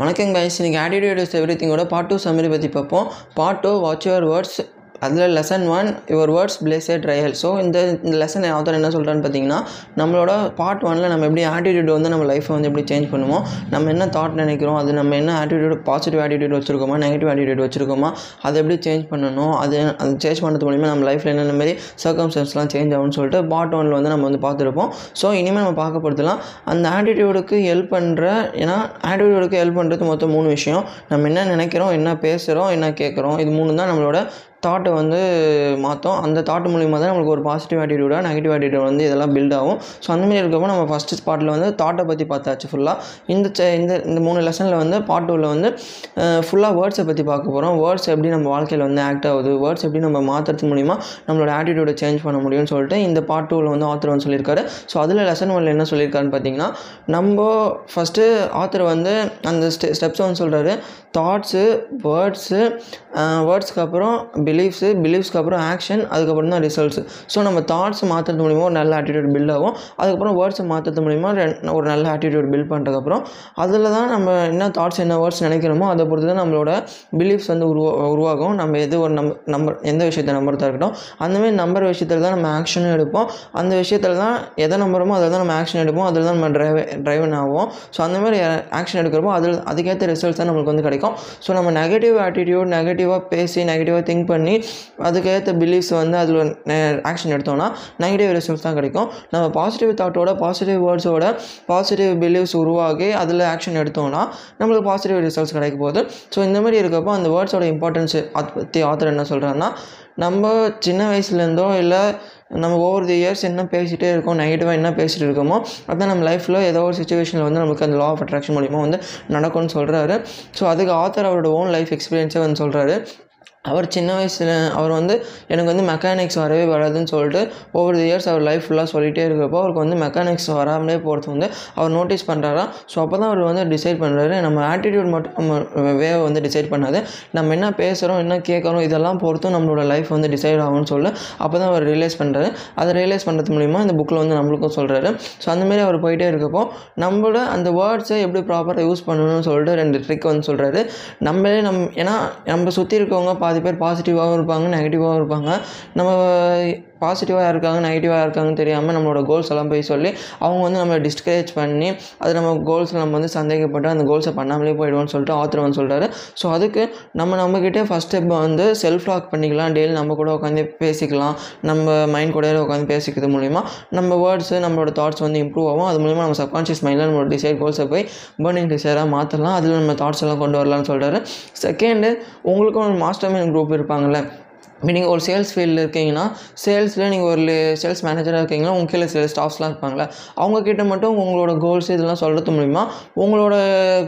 வணக்கம் கைஸ் இன்றைக்கி attitude is every திங்கோட பார்ட் டூ சம்மரி பற்றி பார்ப்போம். Part two watch your words அதில் lesson one your words place a trial so இந்த இந்த லெசன் ஆத்தர் என்ன சொல்கிறான்னு பார்த்தீங்கன்னா நம்மளோட பார்ட் ஒனில் நம்ம எப்படி ஆட்டிடியூட் வந்து நம்ம லைஃப்பை வந்து எப்படி சேஞ்ச் பண்ணுவோம் நம்ம என்ன தாட் நினைக்கிறோம் அது நம்ம என்ன ஆட்டிடியூட் பாசிட்டிவ் ஆட்டிடியூட் வச்சுருக்கோமா நெகட்டிவ் ஆட்டிடியூட் வச்சுருக்கோமா அதை எப்படி சேஞ்ச் பண்ணணும் அது அது சேஞ்ச் பண்ணுறது மூலிமா நம்ம லைஃப்பில் என்னென்ன மாதிரி சர்க்கம்ஸ்டன்ஸ்லாம் சேஞ்ச் ஆகும்னு சொல்லிட்டு பார்ட் ஒனில் வந்து நம்ம வந்து பார்த்துருப்போம். ஸோ இனிமேல் நம்ம பார்க்க போகிறதுலாம் அந்த ஆட்டிடியூடுக்கு ஹெல்ப் பண்ணுற ஏன்னா ஆட்டிடியூடுக்கு ஹெல்ப் பண்ணுறது மொத்தம் மூணு விஷயம். நம்ம என்ன நினைக்கிறோம் என்ன பேசுகிறோம் என்ன கேட்குறோம் இது மூணு தான் நம்மளோட தாட்டை வந்து மாற்றும் அந்த தாட் மூலிமா தான் நம்மளுக்கு ஒரு பாசிட்டிவ் ஆட்டிடியூடாக நெகட்டிவ் ஆட்டிடியூட் வந்து இதெல்லாம் பில்ட் ஆகும். ஸோ அந்தமாரி இருக்கப்போ நம்ம ஃபஸ்ட்டு ஸ்பாட்டில் வந்து தாட்டை பற்றி பார்த்தாச்சு ஃபுல்லாக இந்த செ- இந்த இந்த மூணு லெசனில் வந்து பார்ட் டூவில் வந்து ஃபுல்லாக வேர்ட்ஸை பற்றி பார்க்க போகிறோம் வேர்ட்ஸ் எப்படி நம்ம வாழ்க்கையில் வந்து ஆக்ட் ஆகுது? வேர்ட்ஸ் எப்படி நம்ம மாற்றுறது மூலிமா நம்மளோட ஆட்டிடியூடை சேஞ்ச் பண்ண முடியும்னு சொல்லிட்டு இந்த பார்ட் டூவில் வந்து ஆத்தர் வந்து சொல்லியிருக்காரு. ஸோ அதில் லெசன் ஒன்று என்ன சொல்லியிருக்காருன்னு பார்த்தீங்கன்னா நம்ம ஃபஸ்ட்டு ஆத்தர் வந்து அந்த ஸ்டெ ஸ்டெப்ஸ் வந்து சொல்கிறாரு தாட்ஸு வேர்ட்ஸு வேர்ட்ஸ்க்கு அப்புறம் பிலீஃப்ஸு பிலீஃப்ஸ்க்கு அப்புறம் ஆக்ஷன் அதுக்கப்புறம் தான் ரிசல்ட்ஸ் ஸோ நம்ம தாட்ஸ் மாற்றுறது மூலிமா ஒரு நல்ல ஆட்டிடியூட் பில்ட் ஆகும். அதுக்கப்புறம் வேர்ட்ஸை மாற்றுறது மூலிமா ஒரு நல்ல ஆட்டிடியூட் பில்ட் பண்ணுறதுக்கப்புறம் அதில் தான் நம்ம என்ன தாட்ஸ் என்ன வேர்ட்ஸ் நினைக்கிறோமோ அதை பொறுத்து தான் நம்மளோட பிலீஃப்ஸ் வந்து உருவா உருவாகும். நம்ம எது ஒரு நம்ப நம்பர் எந்த விஷயத்தை நம்புறதா இருக்கட்டும் அந்தமாரி நம்பர் விஷயத்தில் தான் நம்ம ஆக்ஷனும் எடுப்போம். அந்த விஷயத்தில் தான் எதை நம்புறோமோ அதில் தான் நம்ம ஆக்ஷன் எடுப்போம். அதில் தான் நம்ம ட்ரைவ் ட்ரைவன் ஆகும் ஸோ அந்த மாதிரி ஆக்ஷன் எடுக்கிறப்போ அதில் அதுக்கேற்ற ரிசல்ட்ஸ் தான் நம்மளுக்கு வந்து கிடைக்கும். ஸோ நம்ம நெகட்டிவ் ஆட்டிடியூட் நெகட்டிவாக பேசி நெகட்டிவாக திங்க் பண்ணி பண்ணி அதுக்கேற்ற பிலீஃப்ஸ் வந்து அதில் ஆக்ஷன் எடுத்தோம்னா நெகட்டிவ் ரிசல்ட்ஸ் தான் கிடைக்கும். நம்ம பாசிட்டிவ் தாட்டோட பாசிட்டிவ் வேர்ட்ஸோட பாசிட்டிவ் பிலீவ்ஸ் உருவாகி அதில் ஆக்ஷன் எடுத்தோம்னா நம்மளுக்கு பாசிட்டிவ் ரிசல்ட்ஸ் கிடைக்க போகுது. ஸோ இந்த மாதிரி இருக்கப்போ அந்த வேர்ட்ஸோட இம்பார்ட்டன்ஸ் அதை பற்றி ஆத்தர் என்ன சொல்கிறாருன்னா நம்ம சின்ன வயசுலேருந்தோ இல்லை நம்ம ஓவர் தி இயர்ஸ் என்ன பேசிகிட்டே இருக்கோம் நெகட்டிவாக என்ன பேசிகிட்டு இருக்கோமோ அதான் நம்ம லைஃப்பில் ஏதோ ஒரு சுச்சுவேஷனில் வந்து நமக்கு அந்த லா ஆஃப் அட்ராக்ஷன் மூலிமா வந்து நடக்கும்னு சொல்கிறாரு ஸோ அதுக்கு ஆத்தர் அவரோட ஓன் லைஃப் எக்ஸ்பீரியன்ஸே வந்து சொல்கிறாரு அவர் சின்ன வயசில் அவர் வந்து எனக்கு வந்து மெக்கானிக்ஸ் வரவே வராதுன்னு சொல்லிட்டு ஒவ்வொரு இயர்ஸ் அவர் லைஃப் ஃபுல்லாக சொல்லிகிட்டே இருக்கிறப்போ அவருக்கு வந்து மெக்கானிக்ஸ் வராமலே போகிறது வந்து அவர் நோட்டீஸ் பண்ணுறாராம் ஸோ அப்போ தான் அவர் வந்து டிசைட் பண்ணுறாரு நம்ம ஆட்டிடியூட் மட்டும் நம்ம வே வந்து டிசைட் பண்ணாது. நம்ம என்ன பேசுகிறோம் என்ன கேட்குறோம் இதெல்லாம் பொறுத்தும் நம்மளோட லைஃப் வந்து டிசைட் ஆகும்னு சொல்லி. அப்போ தான் அவர் ரியலைஸ் பண்ணுறாரு அதை ரியலைஸ் பண்ணுறது மூலிமா இந்த புக்கில் வந்து நம்மளுக்கும் சொல்கிறாரு ஸோ அந்தமாரி அவர் போயிட்டே இருக்கப்போ நம்மளோட அந்த வேர்ட்ஸை எப்படி ப்ராப்பராக யூஸ் பண்ணணும்னு சொல்லிட்டு ரெண்டு ட்ரிக் வந்து சொல்கிறாரு நம்மளே நம் ஏன்னா நம்ம சுற்றி இருக்கவங்க பாதி பேர் பாசிட்டிவாகவும் இருப்பாங்க நெகட்டிவாகவும் இருப்பாங்க. நம்ம பாசிட்டிவாக இருக்காங்க நெகட்டிவாக இருக்காங்கன்னு தெரியாமல் நம்மளோட கோல்ஸ் எல்லாம் போய் சொல்லி அவங்க வந்து நம்மளை டிஸ்கரேஜ் பண்ணி அது நம்ம கோல்ஸில் நம்ம வந்து சந்தேகப்பட்டு அந்த கோல்ஸை பண்ணாமலே போயிடுவோம்னு சொல்லிட்டு ஆத்தர் வந்து சொல்கிறாரு ஸோ அதுக்கு நம்ம நம்மக்கிட்டே ஃபஸ்ட் ஸ்டெப் வந்து செல்ஃப் லாக் பண்ணிக்கலாம். டெய்லி நம்ம கூட உட்காந்து பேசிக்கலாம். நம்ம மைண்ட் கூட உட்காந்து பேசிக்கிறது மூலிமா நம்ம வேர்ட்ஸு நம்மளோட தாட்ஸ் வந்து இம்ப்ரூவ் ஆகும். அது மூலிமா நம்ம சப்கான்ஷியஸ் மைண்டில் நம்மளோட டிசைட் கோல்ஸை போய் பேர்னிங் டிசைராக மாற்றலாம் அதில் நம்ம தாட்ஸ் எல்லாம் கொண்டு வரலாம்னு சொல்கிறாரு செகண்டு உங்களுக்கும் ஒரு மாஸ்டர் மைண்ட் குரூப் இருப்பாங்கள்ல நீங்கள் ஒரு சேல்ஸ் ஃபீல்டில் இருக்கீங்கன்னா சேல்ஸில் நீங்கள் ஒரு சேல்ஸ் மேனேஜராக இருக்கீங்கன்னா உங்கள் கீழே சில ஸ்டாஃப்ஸ்லாம் இருப்பாங்களே அவங்கக்கிட்ட மட்டும் உங்களோட கோல்ஸ் இதெல்லாம் சொல்கிறது மூலிமா உங்களோட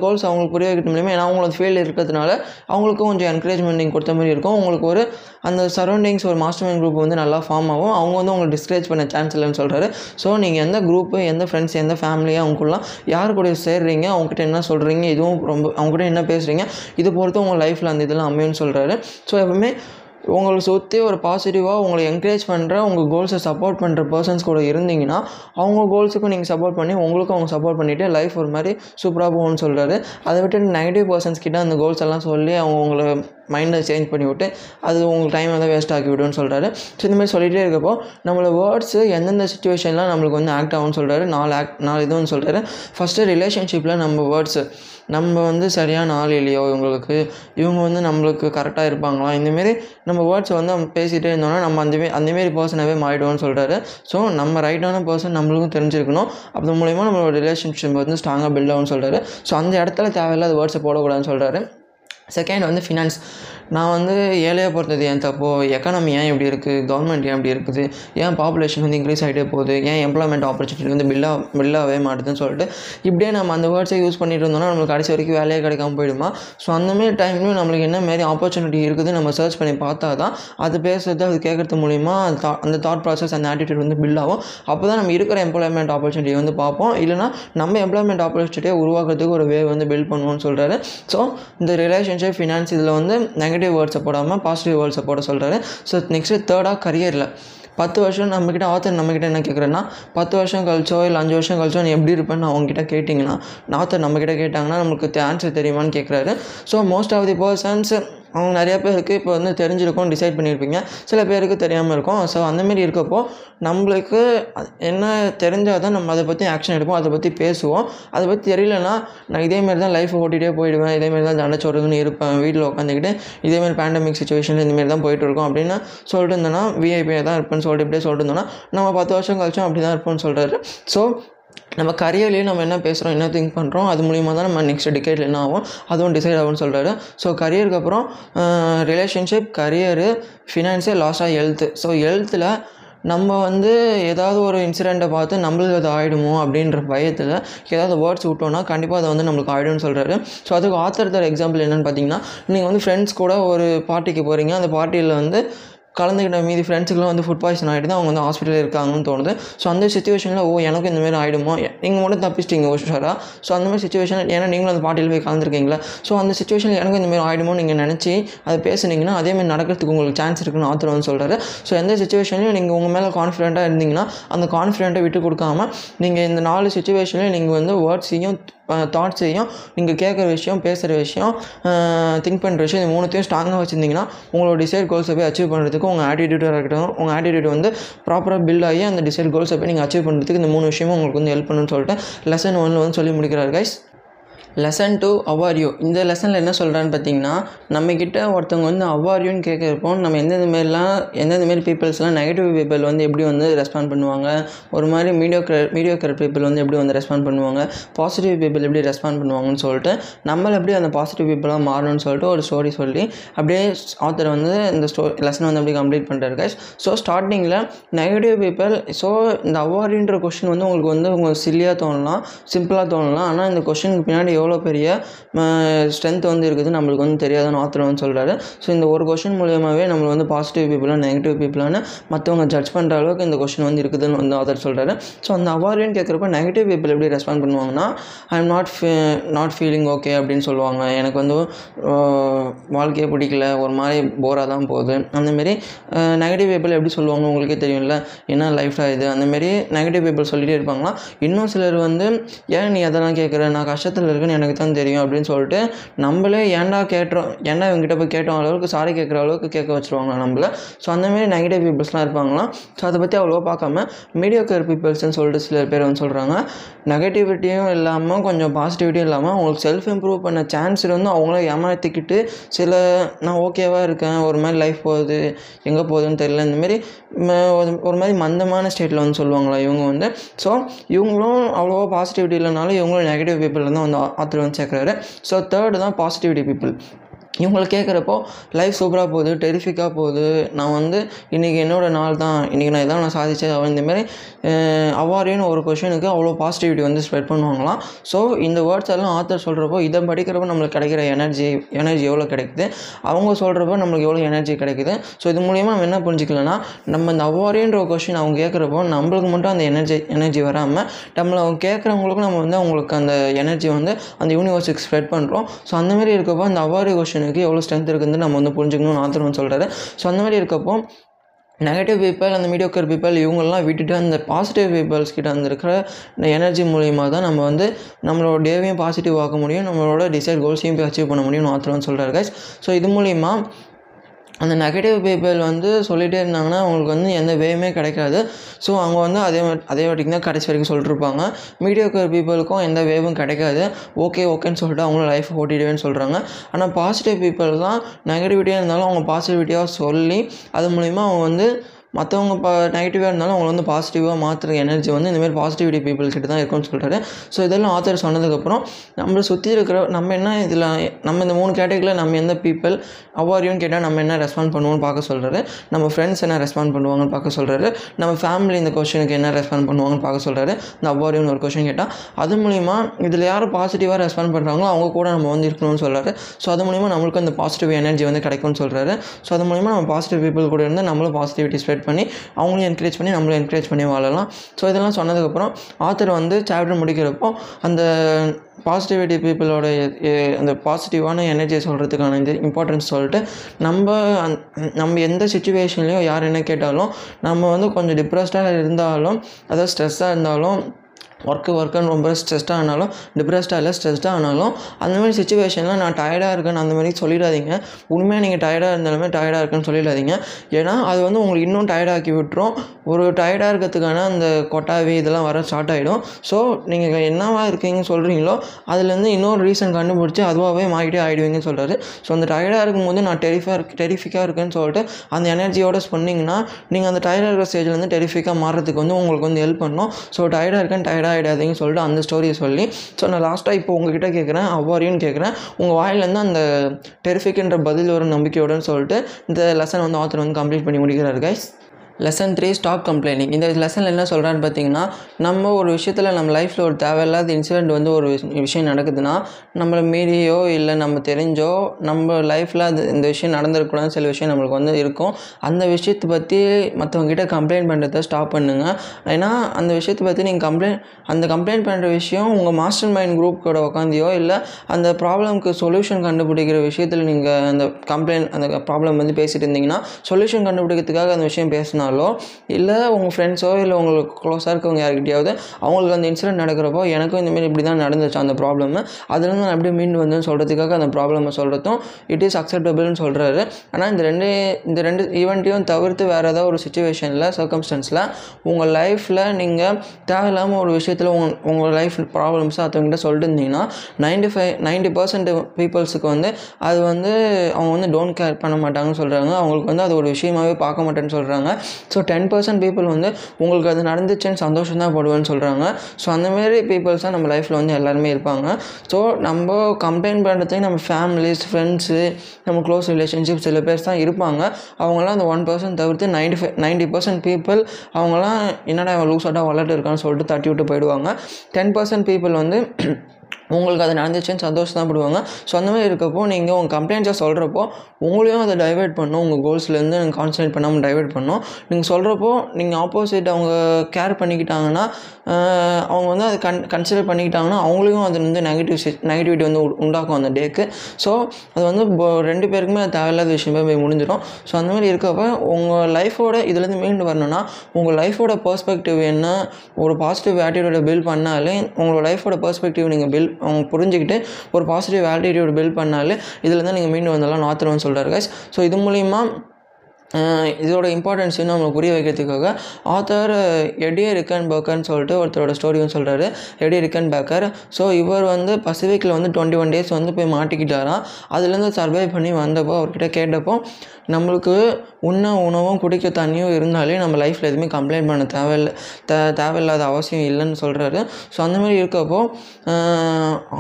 கோல்ஸ் அவங்களுக்கு புரிய வைக்கிறது மூலிமா ஏன்னா அவங்களோட ஃபீல்டு இருக்கிறதுனால அவங்களுக்கும் கொஞ்சம் என்கரேஜ்மெண்ட் நீங்கள் கொடுத்த மாதிரி இருக்கும். உங்களுக்கு ஒரு அந்த சரௌண்டிங்ஸ் ஒரு மாஸ்டர் மைண்ட் குரூப் வந்து நல்லா ஃபார்ம் ஆகும். அவங்க வந்து உங்களுக்கு டிஸ்கரேஜ் பண்ண சான்ஸ் இல்லைன்னு சொல்கிறாரு ஸோ நீங்கள் எந்த குரூப்பு எந்த ஃப்ரெண்ட்ஸ் எந்த ஃபேமிலியாக அவங்கக்குள்ளலாம் யார் கூட சேர்றீங்க அவங்ககிட்ட என்ன சொல்கிறீங்க இதுவும் ரொம்ப அவங்ககிட்ட என்ன பேசுகிறீங்க இது பொறுத்து உங்கள் லைஃப்பில் அந்த இதெல்லாம் அமையும்னு சொல்கிறாரு ஸோ எப்பவுமே உங்களை சுற்றி ஒரு பாசிட்டிவாக உங்களை என்கரேஜ் பண்ணுற உங்கள் கோல்ஸை சப்போர்ட் பண்ணுற பர்சன்ஸ் கூட இருந்தீங்கன்னா அவங்க கோல்ஸுக்கும் நீங்கள் சப்போர்ட் பண்ணி உங்களுக்கும் அவங்க சப்போர்ட் பண்ணிவிட்டு லைஃப் ஒரு மாதிரி சூப்பராக போகும்னு சொல்கிறாரு அதை விட்டு நெகட்டிவ் பர்சன்ஸ் கிட்ட அந்த கோல்ஸ் எல்லாம் சொல்லி அவங்க உங்களை மைண்டை சேஞ்ச் பண்ணி விட்டு அது உங்களுக்கு டைம் வந்து வேஸ்ட் ஆக்கி விடுன்னு சொல்கிறாரு ஸோ இந்த மாதிரி சொல்லிகிட்டே இருக்கப்போ நம்மளோட வேர்ட்ஸு எந்தெந்த சுச்சுவேஷன்லாம் நம்மளுக்கு வந்து ஆக்ட் ஆகும்னு சொல்கிறாரு நாலு ஆக்ட் நாலு இதுவும் சொல்கிறாரு ஃபஸ்ட்டு ரிலேஷன்ஷிப்பில் நம்ம வேர்ட்ஸு நம்ம வந்து சரியான ஆள் இல்லையோ இவங்களுக்கு இவங்க வந்து நம்மளுக்கு கரெக்டாக இருப்பாங்களா? இந்தமாரி நம்ம வேர்ட்ஸை வந்து நம்ம பேசிகிட்டே இருந்தோம்னா நம்ம அந்தமாரி அந்தமாரி பர்சனாகவே மாறிடுவோம்னு சொல்கிறாரு ஸோ நம்ம ரைட்டான பர்சன் நம்மளுக்கும் தெரிஞ்சிருக்கணும். அது மூலயமா நம்மளோட ரிலேஷன்ஷிப் வந்து ஸ்ட்ராங்காக பில்ட் ஆகும்னு சொல்கிறாரு ஸோ அந்த இடத்துல தேவையில்லாத வேர்ட்ஸை போடக்கூடாதுன்னு சொல்கிறாரு செகண்ட் வந்து ஃபினான்ஸ் நான் வந்து ஏழையாக பொறுத்தது ஏன் தப்போ? எக்கானமி ஏன் இப்படி இருக்குது கவர்மெண்ட் ஏன் இப்படி இருக்குது? ஏன் பாப்புலேஷன் வந்து இன்க்ரீஸ் ஆகிட்டே போகுது? ஏன் எம்ப்ளாய்மெண்ட் ஆப்பர்ச்சுனிட்டி வந்து பில்லா பில்லாகவே மாட்டுதுன்னு சொல்லிட்டு இப்படியே நம்ம அந்த வேர்ட்ஸை யூஸ் பண்ணிட்டு இருந்தோம்னா நம்மளுக்கு கடைசி வரைக்கும் வேலையே கிடைக்காம போயிடுமா? ஸோ அந்தமாரி டைம்லையும் நம்மளுக்கு என்ன மாரி ஆப்பர்ச்சுனிட்டி இருக்குது நம்ம சர்ச் பண்ணி பார்த்தா தான் அது பேசுறது அது கேட்குறது மூலிமா அந்த அந்த தாட் ப்ராசஸ் அந்த ஆட்டிடியூட் வந்து பில்லாகும் ஆகும். அப்போ தான் நம்ம இருக்கிற எம்ப்ளாய்மெண்ட் ஆப்பர்ச்சுனிட்டி வந்து பார்ப்போம். இல்லைனா நம்ம எம்ப்ளாய்மெண்ட் ஆப்பர்ச்சுனிட்டியை உருவாக்குறதுக்கு ஒரு வே வந்து பில்ட் பண்ணுவோம்னு சொல்கிறாரு ஸோ இந்த ரிலேஷன்ஷிப் ஃபினான்ஸ் இதில் வந்து நெகட்டிவ் வேர்ட்ஸை போடாமல் பாசிட்டிவ் வேர்ட்ஸை போட சொல்கிறாரு ஸோ நெக்ஸ்ட்டு தேர்டாக கரியரில் பத்து வருஷம் நம்மக்கிட்ட ஆத்தர் நம்மக்கிட்ட என்ன கேட்குறேன்னா பத்து வருஷம் கழிச்சோ இல்லை அஞ்சு வருஷம் கழிச்சோ நீ எப்படி இருப்பேன்னு அவங்ககிட்ட கேட்டிங்கன்னா ஆத்தர் நம்மக்கிட்ட கேட்டாங்கன்னா நம்மளுக்கு ஆன்சர் தெரியுமான்னு கேட்குறாரு so most of the persons அவங்க நிறைய பேருக்கு இப்போ வந்து தெரிஞ்சிருக்கும் டிசைட் பண்ணியிருப்பீங்க. சில பேருக்கு தெரியாமல் இருக்கும். ஸோ அந்தமாரி இருக்கப்போ நம்மளுக்கு என்ன தெரிஞ்சால் தான் நம்ம அதை பற்றி ஆக்ஷன் எடுப்போம். அதை பற்றி பேசுவோம். அதை பற்றி தெரியலனா நான் இதேமாரி தான் லைஃப் ஓட்டிகிட்டே போயிடுவேன். இதேமாரி தான் தண்டச்சோறுன்னு இருப்பேன். வீட்டில் உட்காந்துக்கிட்டு இதேமாரி பேண்டமிக் சுச்சுவேஷன் இந்தமாரி தான் போயிட்டு இருக்கோம் அப்படின்னு சொல்லிட்டு இருந்தேன்னா விஐபியாக தான் இருப்பேன்னு சொல்லிட்டு இப்படியே சொல்லிட்டு இருந்தோன்னா நம்ம பத்து வருஷம் கழிச்சும் அப்படி தான் இருப்போம்னு சொல்கிறாரு ஸோ நம்ம கரியர்லேயே நம்ம என்ன பேசுகிறோம் என்ன திங்க் பண்ணுறோம் அது மூலிமா தான் நம்ம நெக்ஸ்ட் டிகேட்டில் என்ன ஆகும் அதுவும் டிசைட் ஆகும்னு சொல்கிறாரு ஸோ கரியருக்கு அப்புறம் ரிலேஷன்ஷிப் கரியரு ஃபினான்ஸு லாஸ்ட்டாக ஹெல்த்து ஸோ ஹெல்த்தில் நம்ம வந்து ஏதாவது ஒரு இன்சிடெண்ட்டை பார்த்து நம்மளுக்கு அது ஆகிடுமோ அப்படின்ற பயத்தில் ஏதாவது வேர்ட்ஸ் விட்டோம்னா கண்டிப்பாக அதை வந்து நம்மளுக்கு ஆகிடும்னு சொல்கிறாரு ஸோ அதுக்கு ஆத்தர் தர எக்ஸாம்பிள் என்னென்னு பார்த்தீங்கன்னா நீங்கள் வந்து ஃப்ரெண்ட்ஸ் கூட ஒரு பார்ட்டிக்கு போகிறீங்க அந்த பார்ட்டியில் வந்து கலந்துக்கிட்ட மீதி ஃப்ரெண்ட்ஸுக்குலாம் வந்து ஃபுட் பாய்சன் ஆகிடுது அவங்க வந்து ஹாஸ்பிட்டலில் இருக்காங்கன்னு தோணுது. ஸோ அந்த சுச்சுவேஷனில் ஓ எனக்கும் இந்தமாரி ஆகிடுமோ நீங்கள் மட்டும் தப்பிச்சிட்டிங்க உஷாரா ஸோ அந்த மாதிரி சுச்சுவேஷன் ஏன்னா நீங்களும் அந்த பார்ட்டியில் போய் கலந்துருக்கீங்களா? ஸோ அந்த சுச்சுவேஷனில் எனக்கும் இந்தமாரி ஆகிடுமோ நீங்கள் நினச்சி அதை பேசுனீங்கன்னா அதேமாதிரி நடக்கிறதுக்கு உங்களுக்கு சான்ஸ் இருக்குன்னு ஆத்தர் வந்து சொல்கிறாரு ஸோ எந்த சுச்சுவேஷன்லையும் நீங்கள் உங்கள் மேலே கான்ஃபிடென்ட்டாக இருந்தீங்கன்னா அந்த கான்ஃபிடென்ட்டை விட்டு கொடுக்காம நீங்கள் இந்த நாலு சுச்சுவேஷன்லையும் நீங்கள் வந்து வேர்ட்ஸையும் தாட்ஸையும் நீங்கள் கேட்குற விஷயம் பேசுகிற விஷயம் திங்க் பண்ணுற விஷயம் இது மூணுத்தையும் ஸ்ட்ராங்காக வச்சுருந்தீங்கன்னா உங்களோட டிசைட் கோல்ஸை போய் அச்சீவ் பண்ணுறதுக்கு உங்கள் ஆட்டிடியூடாக இருக்கட்டும் உங்கள் ஆட்டிடியூட் வந்து ப்ராப்பராக பில்ட் ஆகி அந்த டிசைட் கோல்ஸை போய் நீங்கள் அச்சீவ் பண்ணுறதுக்கு இந்த மூணு விஷயமும் உங்களுக்கு வந்து ஹெல்ப் பண்ணுன்னு சொல்லிட்டு லெசன் ஒன்னில் வந்து சொல்லி முடிக்கிறார் கைஸ் லெசன் டூ அவார்யூ இந்த லெசனில் என்ன சொல்கிறான்னு பார்த்தீங்கன்னா நம்மக்கிட்ட ஒருத்தவங்க வந்து அவார்யூன்னு கேட்குறப்போ நம்ம எந்தெந்த மாரிலாம் எந்தெந்த மாரி பீப்புள்ஸ்லாம் நெகட்டிவ் பீப்புள் வந்து எப்படி வந்து ரெஸ்பாண்ட் பண்ணுவாங்க? ஒரு மாதிரி மீடியோ மீடியோ மீடியோக்கர் பீப்புள் வந்து எப்படி வந்து ரெஸ்பாண்ட் பண்ணுவாங்க? பாசிட்டிவ் பீப்புள் எப்படி ரெஸ்பாண்ட் பண்ணுவாங்கன்னு சொல்லிட்டு நம்மளை எப்படி அந்த பாசிட்டிவ் பீப்புளாக மாறணும்னு சொல்லிட்டு ஒரு ஸ்டோரி சொல்லி அப்படியே ஆத்தர் வந்து இந்த ஸ்டோ லெசன் வந்து அப்படியே கம்ப்ளீட் பண்ணுறாரு கைஸ் ஸோ ஸ்டார்டிங்கில் நெகட்டிவ் பீப்புள் ஸோ இந்த அவ்வாரின்ற கொஷின் வந்து உங்களுக்கு வந்து உங்களுக்கு சில்லியாக தோணலாம் சிம்பிளாக தோணலாம். ஆனால் இந்த கொஷனுக்கு பின்னாடி எவ்வளோ பெரிய ஸ்ட்ரென்த் வந்து இருக்குது நம்மளுக்கு வந்து தெரியாதுன்னு ஆத்தர் வந்து சொல்கிறாரு ஸோ இந்த ஒரு கொஷின் மூலியமாகவே நம்ம வந்து பாசிட்டிவ் பீப்புளாக நெகட்டிவ் பீப்புளான மற்றவங்க ஜட்ஜ் பண்ணுற அளவுக்கு இந்த கொஷின் வந்து இருக்குதுன்னு வந்து ஆத்தர் சொல்கிறாரு ஸோ அந்த அவார்டுன்னு கேட்குறப்ப நெகட்டிவ் பீப்புள் எப்படி ரெஸ்பாண்ட் பண்ணுவாங்கன்னா I am not fee not feeling okay அப்படின்னு சொல்லுவாங்க. எனக்கு வந்து வாழ்க்கையே பிடிக்கல ஒரு மாதிரி போராக தான் போகுது. அந்தமாரி நெகட்டிவ் பீப்புள் எப்படி சொல்லுவாங்க உங்களுக்கே தெரியும்ல. என்ன லைஃப்டாக இது? அந்தமாரி நெகட்டிவ் பீப்புள் சொல்லிகிட்டே இருப்பாங்களா? இன்னும் சிலர் வந்து ஏன் நீ அதெல்லாம் கேட்குற? நான் கஷ்டத்தில் இருக்குன்னு எனக்கு தான் தெரியும் அப்படின்னு சொல்லிட்டு நம்மளே ஏன்டா கேட்டோம்? ஏன்டா இவங்ககிட்ட போய் கேட்டோம்? அளவுக்கு சாரி கேட்குற அளவுக்கு கேட்க வச்சுருவாங்களா நம்மள? ஸோ அந்தமாரி நெகட்டிவ் பீப்புள்ஸ்லாம் இருப்பாங்களாம். ஸோ அதை பற்றி அவ்வளோவா பார்க்காம மீடியோக்கர் பீப்புள்ஸ்னு சொல்லிட்டு சில பேர் வந்து சொல்கிறாங்க நெகட்டிவிட்டியும் இல்லாமல் கொஞ்சம் பாசிட்டிவிட்டியும் இல்லாமல் அவங்களுக்கு செல்ஃப் இம்ப்ரூவ் பண்ண சான்ஸ் வந்து அவங்கள ஏமாற்றிக்கிட்டு சில நான் ஓகேவாக இருக்கேன். ஒரு மாதிரி லைஃப் போகுது. எங்கே போகுதுன்னு தெரியல. இந்தமாரி ஒரு மாதிரி மந்தமான ஸ்டேட்டில் வந்து சொல்லுவாங்களா இவங்க வந்து. ஸோ இவங்களும் அவ்வளோவா பாசிட்டிவிட்டி இல்லைனாலும் இவங்களும் நெகட்டிவ் பீப்புள் தான் வந்து ஆத்தர் வந்து சேர்க்குறாரு. ஸோ தேர்டு தான் பாசிட்டிவிட்டி பீப்புள் இவங்களை கேட்குறப்போ லைஃப் சூப்பராக போகுது டெரிஃபிக்காக போகுது. நான் வந்து இன்றைக்கி என்னோடய நாள் தான். இன்றைக்கி நான் இதான் நான் சாதிச்சேன். அவன் இந்தமாரி அவ்வாறுன்னு ஒரு கொஷனுக்கு அவ்வளோ பாசிட்டிவிட்டி வந்து ஸ்ப்ரெட் பண்ணுவாங்களாம். ஸோ இந்த வேர்ட்ஸ் எல்லாம் ஆத்தர் சொல்கிறப்போ இதை படிக்கிறப்போ நம்மளுக்கு கிடைக்கிற எனர்ஜி எனர்ஜி எவ்வளோ கிடைக்குது? அவங்க சொல்கிறப்போ நம்மளுக்கு எவ்வளோ எனர்ஜி கிடைக்குது? ஸோ இது மூலிமா நம்ம என்ன புரிஞ்சுக்கலன்னா நம்ம இந்த அவ்வாறுன்ற கொஷின் அவங்க கேட்குறப்போ நம்மளுக்கு மட்டும் அந்த எனர்ஜி எனர்ஜி வராமல் நம்மளை அவங்க கேட்குறவங்களுக்கும் நம்ம வந்து அவங்களுக்கு அந்த எனர்ஜி வந்து அந்த யூனிவர்ஸுக்கு ஸ்ப்ரெட் பண்ணுறோம் ஸோ அந்தமாரி இருக்கப்போ அந்த அவ்வாறு கொஷனுக்கு எவ்வளோ ஸ்ட்ரென்த் இருக்குதுன்னு நம்ம வந்து புரிஞ்சுக்கணும்னு ஆத்தர் வந்து சொல்கிறாரு ஸோ அந்த மாதிரி இருக்கப்போ நெகட்டிவ் பீப்பிள் அந்த மீடியோக்கர் பீப்பிள் இவங்கெல்லாம் விட்டுட்டு அந்த பாசிட்டிவ் பீப்பிள்ஸ் கிட்ட அந்த இருக்கிற இந்த எனர்ஜி மூலியமாக தான் நம்ம வந்து நம்மளோட டேவையும் பாசிட்டிவ் ஆக்க முடியும் நம்மளோட டிசைட் கோல்ஸையும் போய் அச்சீவ் பண்ண முடியும்னு ஆத்தர் வந்து சொல்கிறாரு கைஸ் ஸோ இது மூலிமா அந்த நெகட்டிவ் பீப்புள் வந்து சொல்லிகிட்டே இருந்தாங்கன்னா அவங்களுக்கு வந்து எந்த வேவுமே கிடைக்காது. ஸோ அவங்க வந்து அதே மாதிரி அதே வாட்டிக்கு தான் கடைசி வரைக்கும் சொல்லிட்டுருப்பாங்க. மீடியோக்கர் பீப்புளுக்கும் எந்த வேவும் கிடைக்காது. ஓகே ஓகேன்னு சொல்லிட்டு அவங்களும் லைஃப் ஓட்டிடுவேன்னு சொல்கிறாங்க ஆனால் பாசிட்டிவ் பீப்புள் தான் நெகட்டிவிட்டியாக இருந்தாலும் அவங்க பாசிட்டிவிட்டியாக சொல்லி அது மூலிமா அவங்க வந்து மற்றவங்க ப நெகட்டிவாக இருந்தாலும் அவங்கள வந்து பாசிட்டிவாக மாற்றுற எனர்ஜி வந்து இந்தமாதிரி பாசிட்டிவிட்டி பீப்புள் கிட்ட தான் இருக்கும்னு சொல்கிறாரு ஸோ இதெல்லாம் ஆத்தர் சொன்னதுக்கப்புறம் நம்மளை சுற்றி இருக்கிற நம்ம என்ன இதில் நம்ம இந்த மூணு கேட்டகரியில் நம்ம எந்த பீப்புள் அவ்வாரியும் கேட்டால் நம்ம என்ன ரெஸ்பாண்ட் பண்ணுவோம்னு பார்க்க சொல்கிறாரு நம்ம ஃப்ரெண்ட்ஸ் என்ன ரெஸ்பாண்ட் பண்ணுவாங்கன்னு பார்க்க சொல்கிறாரு நம்ம ஃபேமிலி இந்த கொஷனுக்கு என்ன ரெஸ்பாண்ட் பண்ணுவாங்கன்னு பார்க்க சொல்கிறாரு இந்த அவ்வாரியும் ஒரு கொஷின் கேட்டால் அது மூலிமா இதில் யார் பாசிட்டிவாக ரெஸ்பாண்ட் பண்ணுறாங்களோ அவங்க கூட நம்ம வந்து இருக்கணும்னு சொல்கிறாரு ஸோ அது மூலிமா நம்மளுக்கு அந்த பாசிட்டிவ் எனர்ஜி வந்து கிடைக்கும்னு சொல்கிறாரு ஸோ அது மூலிமா நம்ம பாசிட்டிவ் பீப்புள் கூட இருந்து நம்மளும் பாசிட்டிவிட்டி ஸ்ப்ரெட் கிரியேட் பண்ணி அவங்களையும் என்கரேஜ் பண்ணி நம்மளும் என்கரேஜ் பண்ணி வாழலாம். ஸோ இதெல்லாம் சொன்னதுக்கப்புறம் ஆத்தர் வந்து சாப்டர் முடிக்கிறப்போ அந்த பாசிட்டிவிட்டி பீப்புளோட அந்த பாசிட்டிவான எனர்ஜியை சொல்கிறதுக்கான இந்த இம்பார்ட்டன்ஸ் சொல்லிட்டு நம்ம அந் நம்ம எந்த சுச்சுவேஷன்லேயும் யார் என்ன கேட்டாலும் நம்ம வந்து கொஞ்சம் டிப்ரெஸ்டாக இருந்தாலும் அதாவது ஸ்ட்ரெஸ்ஸாக இருந்தாலும் ஒர்க்கு ஒர்க்குன்னு ரொம்ப ஸ்ட்ரெஸ்டாக ஆனாலும் டிப்ரெஸ்டாக இல்லை ஸ்ட்ரெஸ்டாக ஆனாலும் அந்த மாதிரி சுச்சுவேஷனில் நான் டயர்டாக இருக்கேன்னு அந்த மாதிரி சொல்லிடாதீங்க. உண்மையாக நீங்கள் டயர்டாக இருந்தாலுமே டயர்டாக இருக்குன்னு சொல்லிடாதீங்க. ஏன்னா அது வந்து உங்களுக்கு இன்னும் டயர்டாக்கி விட்டுரும். ஒரு டயர்டாக இருக்கிறதுக்கான அந்த கொட்டாவி இதெல்லாம் வர ஸ்டார்ட் ஆகிடும் ஸோ நீங்கள் என்னவா இருக்கீங்கன்னு சொல்கிறீங்களோ அதுலேருந்து இன்னொரு ரீசன் கண்டுபிடிச்சி அதுவாகவே மாறிட்டே ஆகிடுவீங்கன்னு சொல்கிறாரு ஸோ அந்த டயர்டாக இருக்கும்போது நான் டெரிஃபாக டெரிஃபிக்காக இருக்குன்னு சொல்லிட்டு அந்த எனர்ஜியோட சொன்னீங்கன்னா நீங்கள் அந்த டயர்டாக இருக்கிற ஸ்டேஜ்லேருந்து டெரிஃபிக்காக மாறுறதுக்கு வந்து உங்களுக்கு வந்து ஹெல்ப் பண்ணும். ஸோ டயர்டாக இருக்கேன் டயர்டாக ஆகிடாதீங்கன்னு சொல்லிட்டு அந்த ஸ்டோரியை சொல்லி ஸோ நான் லாஸ்ட்டாக இப்போ உங்ககிட்ட கேட்குறேன் அவ்வாரியும் கேட்குறேன் உங்கள் வாயிலேருந்து அந்த டெரிஃபிக்ன்ற பதில் ஒரு நம்பிக்கையோடன்னு சொல்லிட்டு இந்த லெசன் வந்து ஆத்தர் வந்து கம்ப்ளீட் பண்ணி முடிக்கிறார் guys lesson three stop complaining இந்த லெசனில் என்ன சொல்கிறான்னு பார்த்தீங்கன்னா நம்ம ஒரு விஷயத்தில் நம்ம லைஃப்பில் ஒரு தேவையில்லாத இன்சிடெண்ட் வந்து ஒரு விஷயம் நடக்குதுன்னா நம்மளை மீறியோ இல்லை நம்ம தெரிஞ்சோ நம்ம லைஃப்பில் அது இந்த விஷயம் நடந்திருக்கூடாதுன்னு சில விஷயம் நம்மளுக்கு வந்து இருக்கும். அந்த விஷயத்தை பற்றி மற்றவங்ககிட்ட கம்ப்ளைண்ட் பண்ணுறத ஸ்டாப் பண்ணுங்க. ஏன்னா அந்த விஷயத்தை பற்றி நீங்கள் கம்ப்ளைண்ட் அந்த கம்ப்ளைண்ட் பண்ணுற விஷயம் உங்கள் மாஸ்டர் மைண்ட் குரூப் கூட உட்காந்தியோ இல்லை அந்த ப்ராப்ளம்க்கு சொல்யூஷன் கண்டுபிடிக்கிற விஷயத்தில் நீங்கள் அந்த கம்ப்ளைண்ட் அந்த ப்ராப்ளம் வந்து பேசிட்டு இருந்தீங்கன்னா சொல்யூஷன் கண்டுபிடிக்கிறதுக்காக அந்த விஷயம் பண்ணாலோ இல்லை உங்கள் ஃப்ரெண்ட்ஸோ இல்லை உங்களுக்கு க்ளோஸாக இருக்கவங்க யார்கிட்டயாவது அவங்களுக்கு அந்த இன்சிடென்ட் நடக்கிறப்போ எனக்கும் இந்தமாரி இப்படி தான் நடந்துச்சு அந்த ப்ராப்ளம் அதுலேருந்து நான் எப்படி மீண்டு வந்தேன்னு சொல்கிறதுக்காக அந்த ப்ராப்ளமை சொல்கிறதும் இட் இஸ் அக்செப்டபிள்னு சொல்கிறாரு ஆனால் இந்த ரெண்டு இந்த ரெண்டு ஈவெண்ட்டையும் தவிர்த்து வேறு ஏதாவது ஒரு சுச்சுவேஷனில் சர்க்கம்ஸ்டன்ஸில் உங்கள் லைஃப்பில் நீங்கள் தேவையில்லாமல் ஒரு விஷயத்தில் உங்கள் உங்கள் லைஃப் ப்ராப்ளம்ஸை அடுத்தவங்ககிட்ட சொல்லிட்டு இருந்தீங்கன்னா நைன்டி ஃபைவ் நைன்டி பர்சன்ட் பீப்புள்ஸுக்கு வந்து அது வந்து அவங்க வந்து டோன்ட் கேர் பண்ண மாட்டாங்கன்னு சொல்கிறாங்க அவங்களுக்கு வந்து அது ஒரு விஷயமாகவே பார்க்க மாட்டேன்னு சொல்கிறாங்க ஸோ டென் பர்சன்ட் பீப்புள் வந்து உங்களுக்கு அது நடந்துச்சுன்னு சந்தோஷம் தான் படுவேன்னு சொல்கிறாங்க ஸோ அந்தமாரி பீப்புள்ஸ் தான் நம்ம லைஃப்பில் வந்து எல்லாருமே இருப்பாங்க. ஸோ நம்ம கம்ப்ளைண்ட் பண்ணுறதுக்கு நம்ம ஃபேமிலிஸ் ஃப்ரெண்ட்ஸு நம்ம க்ளோஸ் ரிலேஷன்ஷிப் சில பேர் தான் இருப்பாங்க. அவங்களாம் அந்த ஒன் பர்சன்ட் தவிர்த்து ninety five ninety percent people அவங்களாம் என்னடா லூஸாட்டாக வளர்ட்டு இருக்கான்னு சொல்லிட்டு தட்டி விட்டு போயிடுவாங்க. டென் பர்சன்ட் பீப்புள் வந்து உங்களுக்கு அது நடந்துச்சுன்னு சந்தோஷம் தான் படுவாங்க. ஸோ அந்த மாதிரி இருக்கப்போ நீங்கள் உங்கள் கம்ப்ளைண்ட்ஸை சொல்கிறப்போ உங்களையும் அதை டைவெர்ட் பண்ணும். உங்கள் கோல்ஸ்லேருந்து கான்சன்ட்ரேட் பண்ணாமல் டைவெர்ட் பண்ணும் நீங்கள் சொல்கிறப்போ நீங்கள் ஆப்போசிட் அவங்க கேர் பண்ணிக்கிட்டாங்கன்னா அவங்க வந்து அதை கன் கன்சிடர் பண்ணிக்கிட்டாங்கன்னா அவங்களுக்கும் அது வந்து நெகட்டிவ் நெகட்டிவிட்டி வந்து உண்டாக்கும் அந்த டேக்கு ஸோ அது வந்து ரெண்டு பேருக்குமே அது தேவையில்லாத விஷயமே போய் முடிஞ்சிடும். ஸோ அந்த மாதிரி இருக்கப்போ உங்கள் லைஃபோட இதுலேருந்து மீண்டு வரணும்னா உங்கள் லைஃபோட பர்ஸ்பெக்டிவ் என்ன ஒரு பாசிட்டிவ் ஆட்டிடியூடை பில்ட் பண்ணாலே உங்களோட லைஃபோட பர்ஸ்பெக்டிவ் நீங்கள் பில் அவங்க புரிஞ்சுக்கிட்டு ஒரு பாசிட்டிவ் ஆட்டிடியூட் பில்ட் பண்ணாலே இதுலேருந்து நீங்கள் மீண்டு வந்தாலும் நாத்துருவோம்னு சொல்கிறாரு கைஸ் ஸோ இது மூலிமா இதோட இம்பார்ட்டன்ஸ் இன்னும் நம்மளுக்கு புரிய வைக்கிறதுக்காக ஆத்தர் எடி ரிக்கன் பேக்கர்னு சொல்லிட்டு ஒருத்தரோட ஸ்டோரியும் சொல்கிறாரு எடி ரிக்கன் பேக்கர் ஸோ இவர் வந்து பசிபிக்கில் வந்து டுவெண்ட்டி ஒன் டேஸ் வந்து போய் மாட்டிக்கிட்டாராம். அதுலேருந்து சர்வை பண்ணி வந்தப்போ அவர்கிட்ட கேட்டப்போ நம்மளுக்கு உண்ண உணவும் குடிக்க தண்ணியும் இருந்தாலே நம்ம லைஃப்பில் எதுவுமே கம்ப்ளைண்ட் பண்ண தேவையில்லை தே தேவையில்லாத அவசியம் இல்லைன்னு சொல்கிறாரு ஸோ அந்த மாதிரி இருக்கப்போ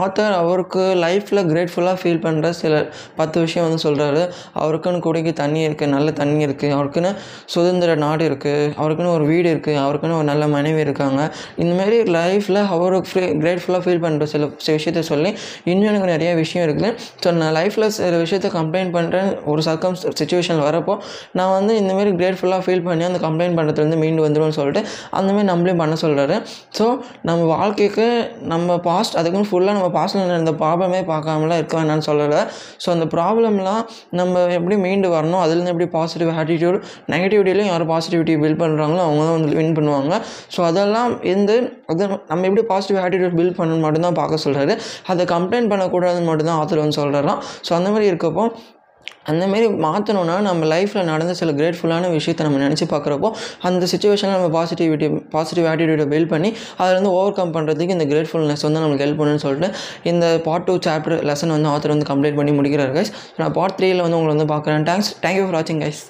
ஆத்தர் அவருக்கு லைஃப்பில் கிரேட்ஃபுல்லாக ஃபீல் பண்ணுற சில பத்து விஷயம் வந்து சொல்கிறாரு அவருக்குன்னு குடிக்க தண்ணி இருக்குது நல்ல தண்ணி இருக்குது அவருக்குன்னு சுதந்திர நாடு இருக்குது அவருக்குன்னு ஒரு வீடு இருக்குது அவருக்குன்னு ஒரு நல்ல மனைவி இருக்காங்க. இந்தமாரி லைஃப்பில் அவருக்கு ஃப்ரீ கிரேட்ஃபுல்லாக ஃபீல் பண்ணுற சில சில விஷயத்த சொல்லி இன்னும் எனக்கு நிறைய விஷயம் இருக்குது. ஸோ நான் லைஃப்பில் சில விஷயத்த கம்ப்ளைண்ட் பண்ணுறேன் ஒரு சர்க்கம் சுச்சுவேஷன் வரப்போ நான் வந்து இந்தமாரி கிரேட்ஃபுல்லாக ஃபீல் பண்ணி அந்த கம்ப்ளைண்ட் பண்ணுறதுலேருந்து மீண்டு வந்துடும்னு சொல்லிட்டு அந்தமாரி நம்மளையும் பண்ண சொல்கிறாரு ஸோ நம்ம வாழ்க்கைக்கு நம்ம பாஸ்ட் அதுக்குன்னு ஃபுல்லாக நம்ம பாஸ்ட்டில் நடந்த ப்ராப்ளமே பார்க்காமலாம் இருக்க வேணாம்னு சொல்லலை. ஸோ அந்த ப்ராப்ளம்லாம் நம்ம எப்படி மீண்டு வரணும் அதுலேருந்து எப்படி பாசிட்டிவ் ஆட்டிடியூட் நெகட்டிவிட்டிலையும் யார் பாசிட்டிவிட்டி பில்ட் பண்ணுறாங்களோ அவங்க தான் வந்து வின் பண்ணுவாங்க. ஸோ அதெல்லாம் இருந்து அது நம்ம எப்படி பாசிட்டிவ் ஆட்டிடியூட் பில்ட் பண்ணணும் மட்டும்தான் பார்க்க சொல்கிறாரு அதை கம்ப்ளைண்ட் பண்ணக்கூடாதுன்னு மட்டும்தான் ஆத்தர் வந்து சொல்கிறாராம் ஸோ அந்த மாதிரி இருக்கப்போ அந்தமாரி மாற்றணுன்னா நம்ம லைஃப்பில் நடந்த சில கிரேட்ஃபுல்லான விஷயத்தை நம்ம நினச்சி பார்க்குறப்போ அந்த சுச்சுவேஷனில் நம்ம பாசிட்டிவிட்டி பாசிட்டிவ் ஆட்டிடியூடை பில்ட் பண்ணி அதில் வந்து ஓவர் கம் பண்ணுறதுக்கு இந்த கிரேட்ஃபுல்னஸ் வந்து நம்மளுக்கு ஹெல்ப் பண்ணுன்னு சொல்லிட்டு இந்த பார்ட் டூ சாப்டர் லெசன் வந்து ஆத்தர் வந்து கம்ப்ளீட் பண்ணி முடிக்கிறார் கைஸ் நான் பார்ட் த்ரீயில் வந்து உங்களை வந்து பார்க்குறேன். தேங்க்ஸ் தேங்க்யூ ஃபார் வாட்சிங் கைஸ்